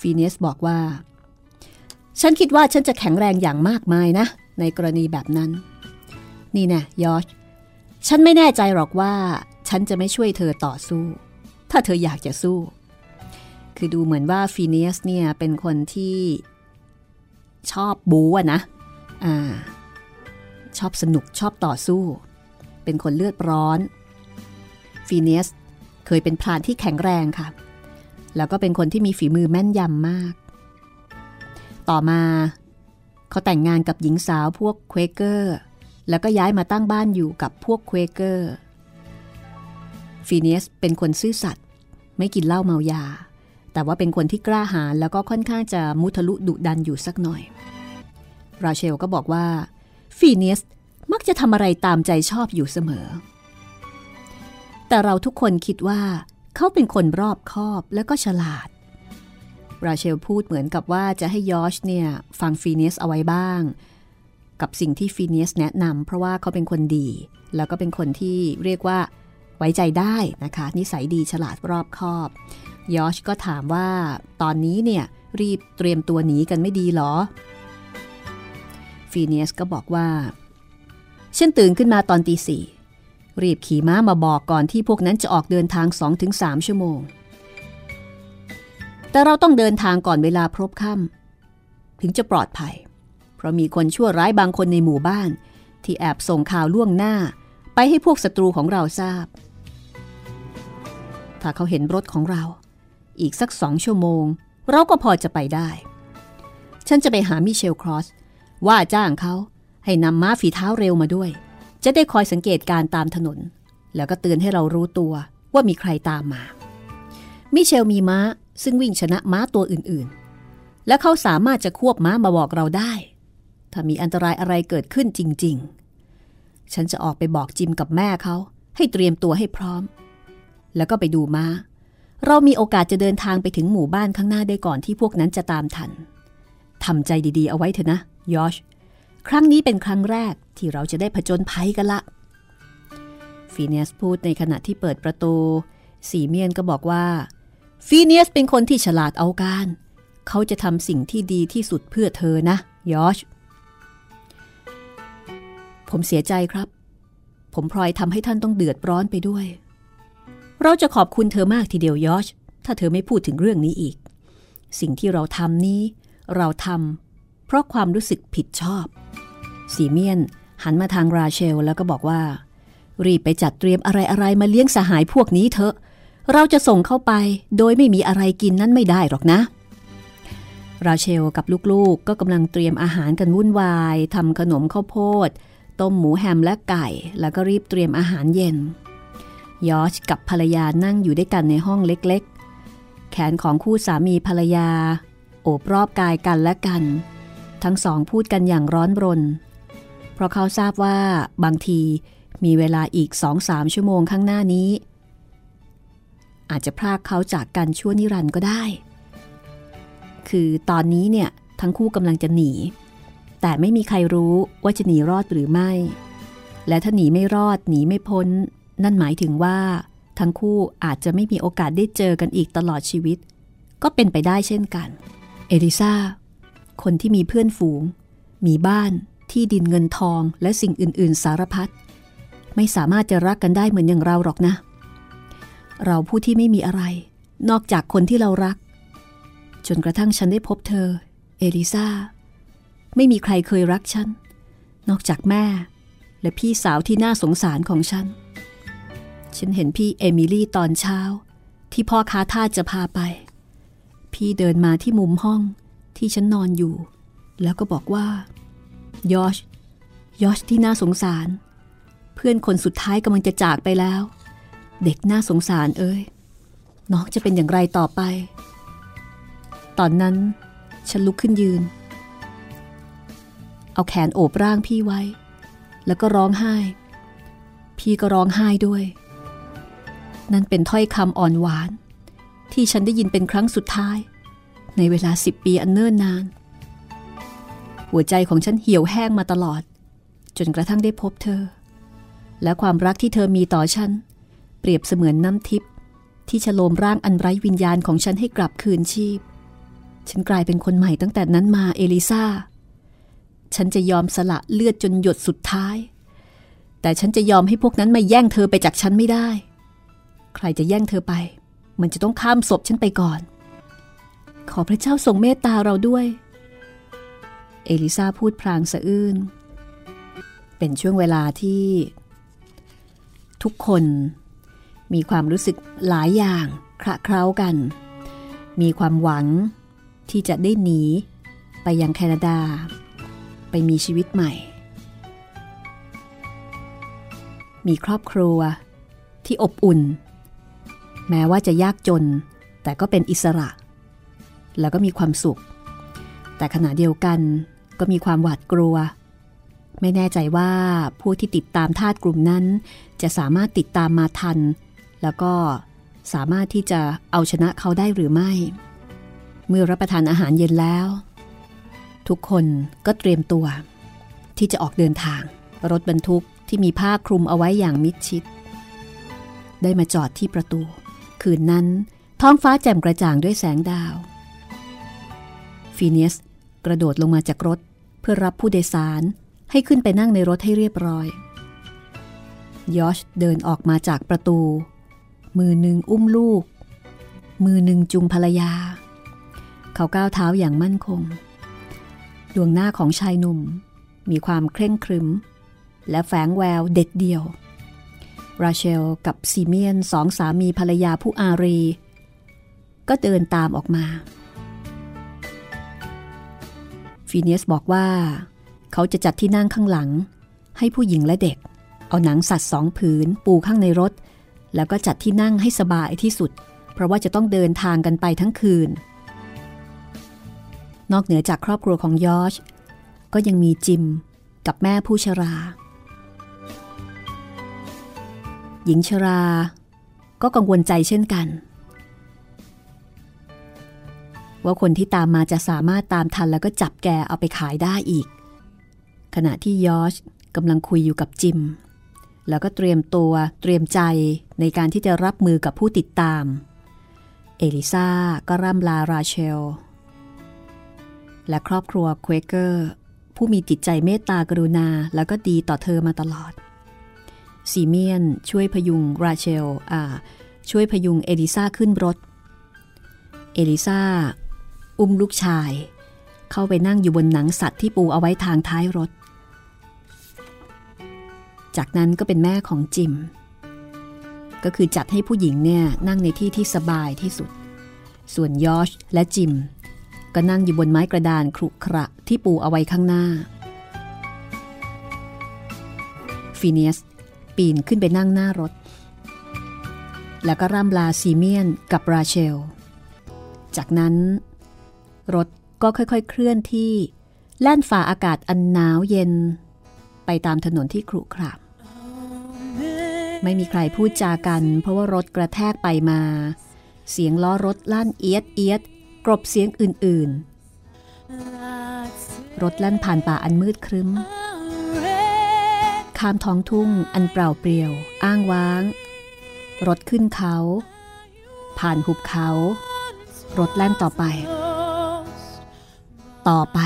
ฟีเนสบอกว่า ฉันคิดว่าฉันจะแข็งแรงอย่างมากมายนะ ในกรณีแบบนั้น นี่นะยอช ฉันไม่แน่ใจหรอกว่า ฉันจะไม่ช่วยเธอต่อสู้ ถ้าเธออยากจะสู้ คือดูเหมือนว่าฟีเนียสเนี่ยเป็นคนที่ชอบบู๊อะนะ อ่า ชอบสนุกชอบต่อสู้ เป็นคนเลือดร้อน ฟีเนียสเคยเป็นพรานที่แข็งแรงค่ะ แล้วก็เป็นคนที่มีฝีมือแม่นยำมาก ต่อมา เขาแต่งงานกับหญิงสาวพวกเควเกอร์ แล้วก็ย้ายมาตั้งบ้านอยู่กับพวกเควเกอร์ฟีเนียสเป็นคนซื่อสัตย์ไม่กินเหล้าเมายา แต่ว่าเป็นคนที่กล้าหาญแล้วก็ค่อนข้างจะมุทะลุดุดันอยู่สักหน่อย ราเชลก็บอกว่าฟีเนียสมักจะทำอะไรตามใจชอบอยู่เสมอ แต่เราทุกคนคิดว่า เขาเป็นคนรอบคอบและก็ฉลาด ราเชลพูดเหมือนกับว่าจะให้ยอชเนี่ยฟังฟีเนียสเอาไว้บ้าง กับสิ่งที่ฟีเนียสแนะนำเพราะว่าเขาเป็นคนดี แล้วก็เป็นคนที่เรียกว่าไว้ใจได้นะคะ นิสัยดีฉลาดรอบคอบยอชก็ถามว่าตอนนี้เนี่ยรีบเตรียมตัวหนีกันไม่ดีหรอฟีเนียสก็บอกว่าฉันตื่นขึ้นมาตอนตีสี่รีบขี่ม้ามาบอกก่อนที่พวกนั้นจะออกเดินทาง 2-3 ชั่วโมง แต่เราต้องเดินทางก่อนเวลาพรบค่ำถึงจะปลอดภัย ราะมีคนชั่วร้ายบางคนในหมู่บ้าน ที่แอบส่งข่าวล่วงหน้า ไปให้พวกศัตรูของเราทราบ ถ้าเขาเห็นรถของเรา อีกสักสองชั่วโมง เราก็พอจะไปได้ ฉันจะไปหามิเชลครอส ว่าจ้างเขาให้นำม้าฝีเท้าเร็วมาด้วย จะได้คอยสังเกตการตามถนน แล้วก็เตือนให้เรารู้ตัวว่ามีใครตามมา มิเชลมีม้าซึ่งวิ่งชนะม้าตัวอื่นๆ และเขาสามารถจะควบม้ามาบอกเราได้ ถ้ามีอันตรายอะไรเกิดขึ้นจริง ๆ ฉันจะออกไปบอกจิมกับแม่เขาให้เตรียมตัวให้พร้อม แล้วก็ไปดูม้า เรามีโอกาสจะเดินทางไปถึงหมู่บ้านข้างหน้าได้ก่อนที่พวกนั้นจะตามทันทำใจดีๆ เอาไว้เถอะนะยอชครั้งนี้เป็นครั้งแรกที่เราจะได้ผจญภัยกันละฟีเนียสพูดในขณะที่เปิดประตู สีเมียนก็บอกว่าฟีเนียสเป็นคนที่ฉลาดเอาการ เขาจะทำสิ่งที่ดีที่สุดเพื่อเธอนะยอช ผมเสียใจครับ ผมพลอยทำให้ท่านต้องเดือดร้อนไปด้วย เราจะขอบคุณเธอมากทีเดียวยอชถ้าเธอไม่พูดถึงเรื่องนี้อีก สิ่งที่เราทำนี้ เราทำเพราะความรู้สึกผิดชอบ สีเมียนหันมาทางราเชลแล้วก็บอกว่า รีบไปจัดเตรียมอะไรๆมาเลี้ยงสหายพวกนี้เถอะ เราจะส่งเข้าไปโดยไม่มีอะไรกินนั้นไม่ได้หรอกนะราเชลกับลูกๆก็กำลังเตรียมอาหารกันวุ่นวายทำขนมข้าวโพด ต้มหมูแฮมและไก่ แล้วก็รีบเตรียมอาหารเย็น ยอชกับภรรยานั่งอยู่ด้วยกันในห้องเล็กๆ แขนของคู่สามีภรรยา โอบรอบกายกันและกัน ทั้งสองพูดกันอย่างร้อนรน เพราะเขาทราบว่าบางทีมีเวลาอีกสองสามชั่วโมงข้างหน้านี้ อาจจะพรากเขาจากกันชั่วนิรันด์ก็ได้ คือตอนนี้เนี่ยทั้งคู่กำลังจะหนี แต่ไม่มีใครรู้ว่าจะหนีรอดหรือไม่ และถ้าหนีไม่รอดหนีไม่พ้น นั่นหมายถึงว่า ทั้งคู่อาจจะไม่มีโอกาสได้เจอกันอีกตลอดชีวิต ก็เป็นไปได้เช่นกัน เอลิซาคนที่มีเพื่อนฝูง มีบ้านที่ดินเงินทองและสิ่งอื่น ๆ สารพัดไม่สามารถจะรักกันได้เหมือนอย่างเราหรอกนะ เราผู้ที่ไม่มีอะไร นอกจากคนที่เรารัก จนกระทั่งฉันได้พบเธอ เอลิซา ไม่มีใครเคยรักฉัน นอกจากแม่ และพี่สาวที่น่าสงสารของฉัน ฉันเห็นพี่เอมิลี่ตอนเช้า ที่พ่อค้าท่าจะพาไป พี่เดินมาที่มุมห้องที่ฉันนอนอยู่ แล้วก็บอกว่ายอชยอชที่น่าสงสาร เพื่อนคนสุดท้ายกำลังจะจากไปแล้ว เด็กน่าสงสารเอ้ยน้องจะเป็นอย่างไรต่อไป ตอนนั้นฉันลุกขึ้นยืน เอาแขนโอบร่างพี่ไว้ แล้วก็ร้องไห้ พี่ก็ร้องไห้ด้วย นั่นเป็นถ้อยคำอ่อนหวาน ที่ฉันได้ยินเป็นครั้งสุดท้าย ในเวลาสิบปีอันเนิ่นนาน หัวใจของฉันเหี่ยวแห้งมาตลอด จนกระทั่งได้พบเธอ และความรักที่เธอมีต่อฉัน เปรียบเสมือนน้ำทิพย์ที่ฉโลมร่างอันไร้วิญญาณของฉันให้กลับคืนชีพ ฉันกลายเป็นคนใหม่ตั้งแต่นั้นมาเอลิซา ฉันจะยอมสละเลือดจนหยดสุดท้าย แต่ฉันจะยอมให้พวกนั้นมาแย่งเธอไปจากฉันไม่ได้ ใครจะแย่งเธอไป มันจะต้องข้ามศพฉันไปก่อน ขอพระเจ้าทรงเมตตาเราด้วย เอลิซาพูดพลางสะอื้น เป็นช่วงเวลาที่ ทุกคนมีความรู้สึกหลายอย่างคระเคล้ากัน มีความหวังที่จะได้หนีไปยังแคนาดา ไปมีชีวิตใหม่ มีครอบครัวที่อบอุ่น แม้ว่าจะยากจน แต่ก็เป็นอิสระ แล้วก็มีความสุข แต่ขณะเดียวกันก็มีความหวาดกลัว ไม่แน่ใจว่าผู้ที่ติดตามทาสกลุ่มนั้น จะสามารถติดตามมาทัน แล้วก็สามารถที่จะเอาชนะเขาได้หรือไม่ เมื่อรับประทานอาหารเย็นแล้ว ทุกคนก็เตรียมตัว ที่จะออกเดินทาง รถบรรทุกที่มีผ้าคลุมเอาไว้อย่างมิดชิด ได้มาจอดที่ประตู คืนนั้นท้องฟ้าแจ่มกระจ่างด้วยแสงดาวฟีเนียสกระโดดลงมาจากรถเพื่อรับผู้โดยสารให้ขึ้นไปนั่งในรถให้เรียบร้อยยอชเดินออกมาจากประตู มือหนึ่งอุ้มลูก มือหนึ่งจุงภรรยา เขาก้าวเท้าอย่างมั่นคง ดวงหน้าของชายหนุ่ม มีความเคร่งครึม และแฝงแววเด็ดเดี่ยว ราเชลกับซีเมียนสองสามีภรรยาผู้อารี ก็เดินตามออกมาฟีเนียสบอกว่า เขาจะจัดที่นั่งข้างหลัง ให้ผู้หญิงและเด็ก เอาหนังสัตว์สองผืน ปูข้างในรถ แล้วก็จัดที่นั่งให้สบายที่สุด เพราะว่าจะต้องเดินทางกันไปทั้งคืน นอกเหนือจากครอบครัวของยอชก็ยังมีจิมกับแม่ผู้ชรา หญิงชรา ก็กังวลใจเช่นกัน ว่าคนที่ตามมาจะสามารถตามทันแล้วก็จับแกเอาไปขายได้อีก ขณะที่ยอชกำลังคุยอยู่กับจิม แล้วก็เตรียมตัวเตรียมใจในการที่จะรับมือกับผู้ติดตาม เอลิซาก็ร่ำลาราเชล และครอบครัวเควเกอร์ ผู้มีจิตใจเมตตากรุณาแล้วก็ดีต่อเธอมาตลอด ซีเมียนช่วยพยุงราเชลอ่าช่วยพยุงเอลิซาขึ้นรถ เอลิซาอุ้มลูกชาย เข้าไปนั่งอยู่บนหนังสัตว์ที่ปูเอาไว้ทางท้ายรถ จากนั้นก็เป็นแม่ของจิม ก็คือจัดให้ผู้หญิงเนี่ยนั่งในที่ที่สบายที่สุด ส่วนยอชและจิม ก็นั่งอยู่บนไม้กระดานครุขระที่ปูเอาไว้ข้างหน้า ฟีเนียสปีนขึ้นไปนั่งหน้ารถ แล้วก็ร่ำลาซีเมียนกับราเชล จากนั้น รถก็ค่อยๆ เคลื่อนที่ แล่นฝ่าอากาศอันหนาวเย็น ไปตามถนนที่ครุขระไม่มีใครพูดจากัน เพราะว่ารถกระแทกไปมา เสียงล้อรถลั่นเอียดเอียด กรบเสียงอื่นๆ รถลั่นผ่านป่าอันมืดครึ้ม ข้ามท้องทุ่งอันเปล่าเปลี่ยว อ้างว้าง รถขึ้นเขา ผ่านหุบเขา รถแล่นต่อไป ต่อไป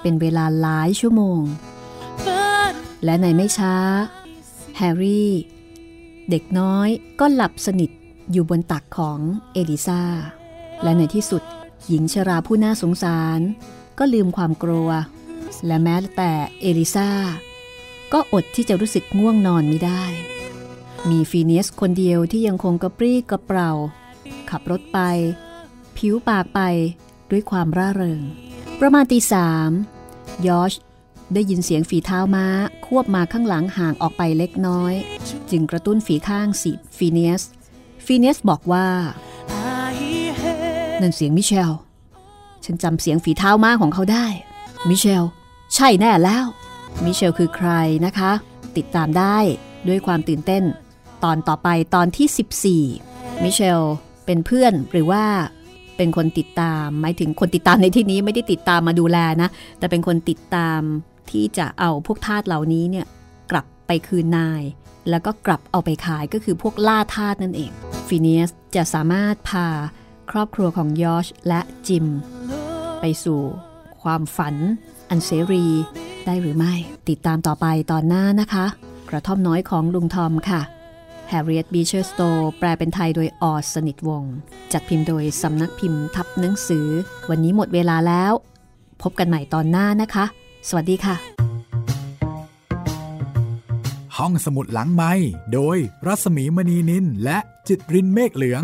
เป็นเวลาหลายชั่วโมง และในไม่ช้า แฮร์รี่ เด็กน้อยก็หลับสนิทอยู่บนตักของเอลิซาและในที่สุด หญิงชราผู้น่าสงสารก็ลืมความกลัว และแม้แต่เอลิซาก็อดที่จะรู้สึกง่วงนอนไม่ได้ มีฟีเนียสคนเดียวที่ยังคงกระปรี้กระเปร่า ขับรถไป ผิวปากไปด้วยความร่าเริง ประมาณตีสามยอชได้ยินเสียงฝีเท้าม้า ควบมาข้างหลังห่างออกไปเล็กน้อย จึงกระตุ้นฝีข้างสีฟีเนียสฟีเนียสบอกว่า นั่นเสียงมิเชล ฉันจำเสียงฝีเท้าม้าของเขาได้ มิเชล ใช่แน่แล้ว มิเชลคือใครนะคะ ติดตามได้ด้วยความตื่นเต้น ตอนต่อไปตอนที่ 14 มิเชลเป็นเพื่อนหรือว่าเป็นคนติดตามหมายถึงคนติดตามในที่นี้ไม่ได้ติดตามมาดูแลนะ แต่เป็นคนติดตามที่จะเอาพวกทาสเหล่านี้เนี่ยกลับไปคืนนาย แล้วก็กลับเอาไปขายก็คือพวกล่าทาสนั่นเองฟิเนียสจะสามารถพา ครอบครัวของยอชและจิม ไปสู่ความฝัน อันเสรีได้หรือไม่ ติดตามต่อไปตอนหน้านะคะ กระท่อมน้อยของลุงทอมค่ะ Harriet Beecher Stowe แปลเป็นไทยโดยออสนิทวง จัดพิมพ์โดยสำนักพิมพ์ทับหนังสือ วันนี้หมดเวลาแล้ว พบกันใหม่ตอนหน้านะคะ สวัสดีค่ะ
ห้องสมุดหลังไม้โดยรัสมีมณีนินและจิตรินเมฆเหลือง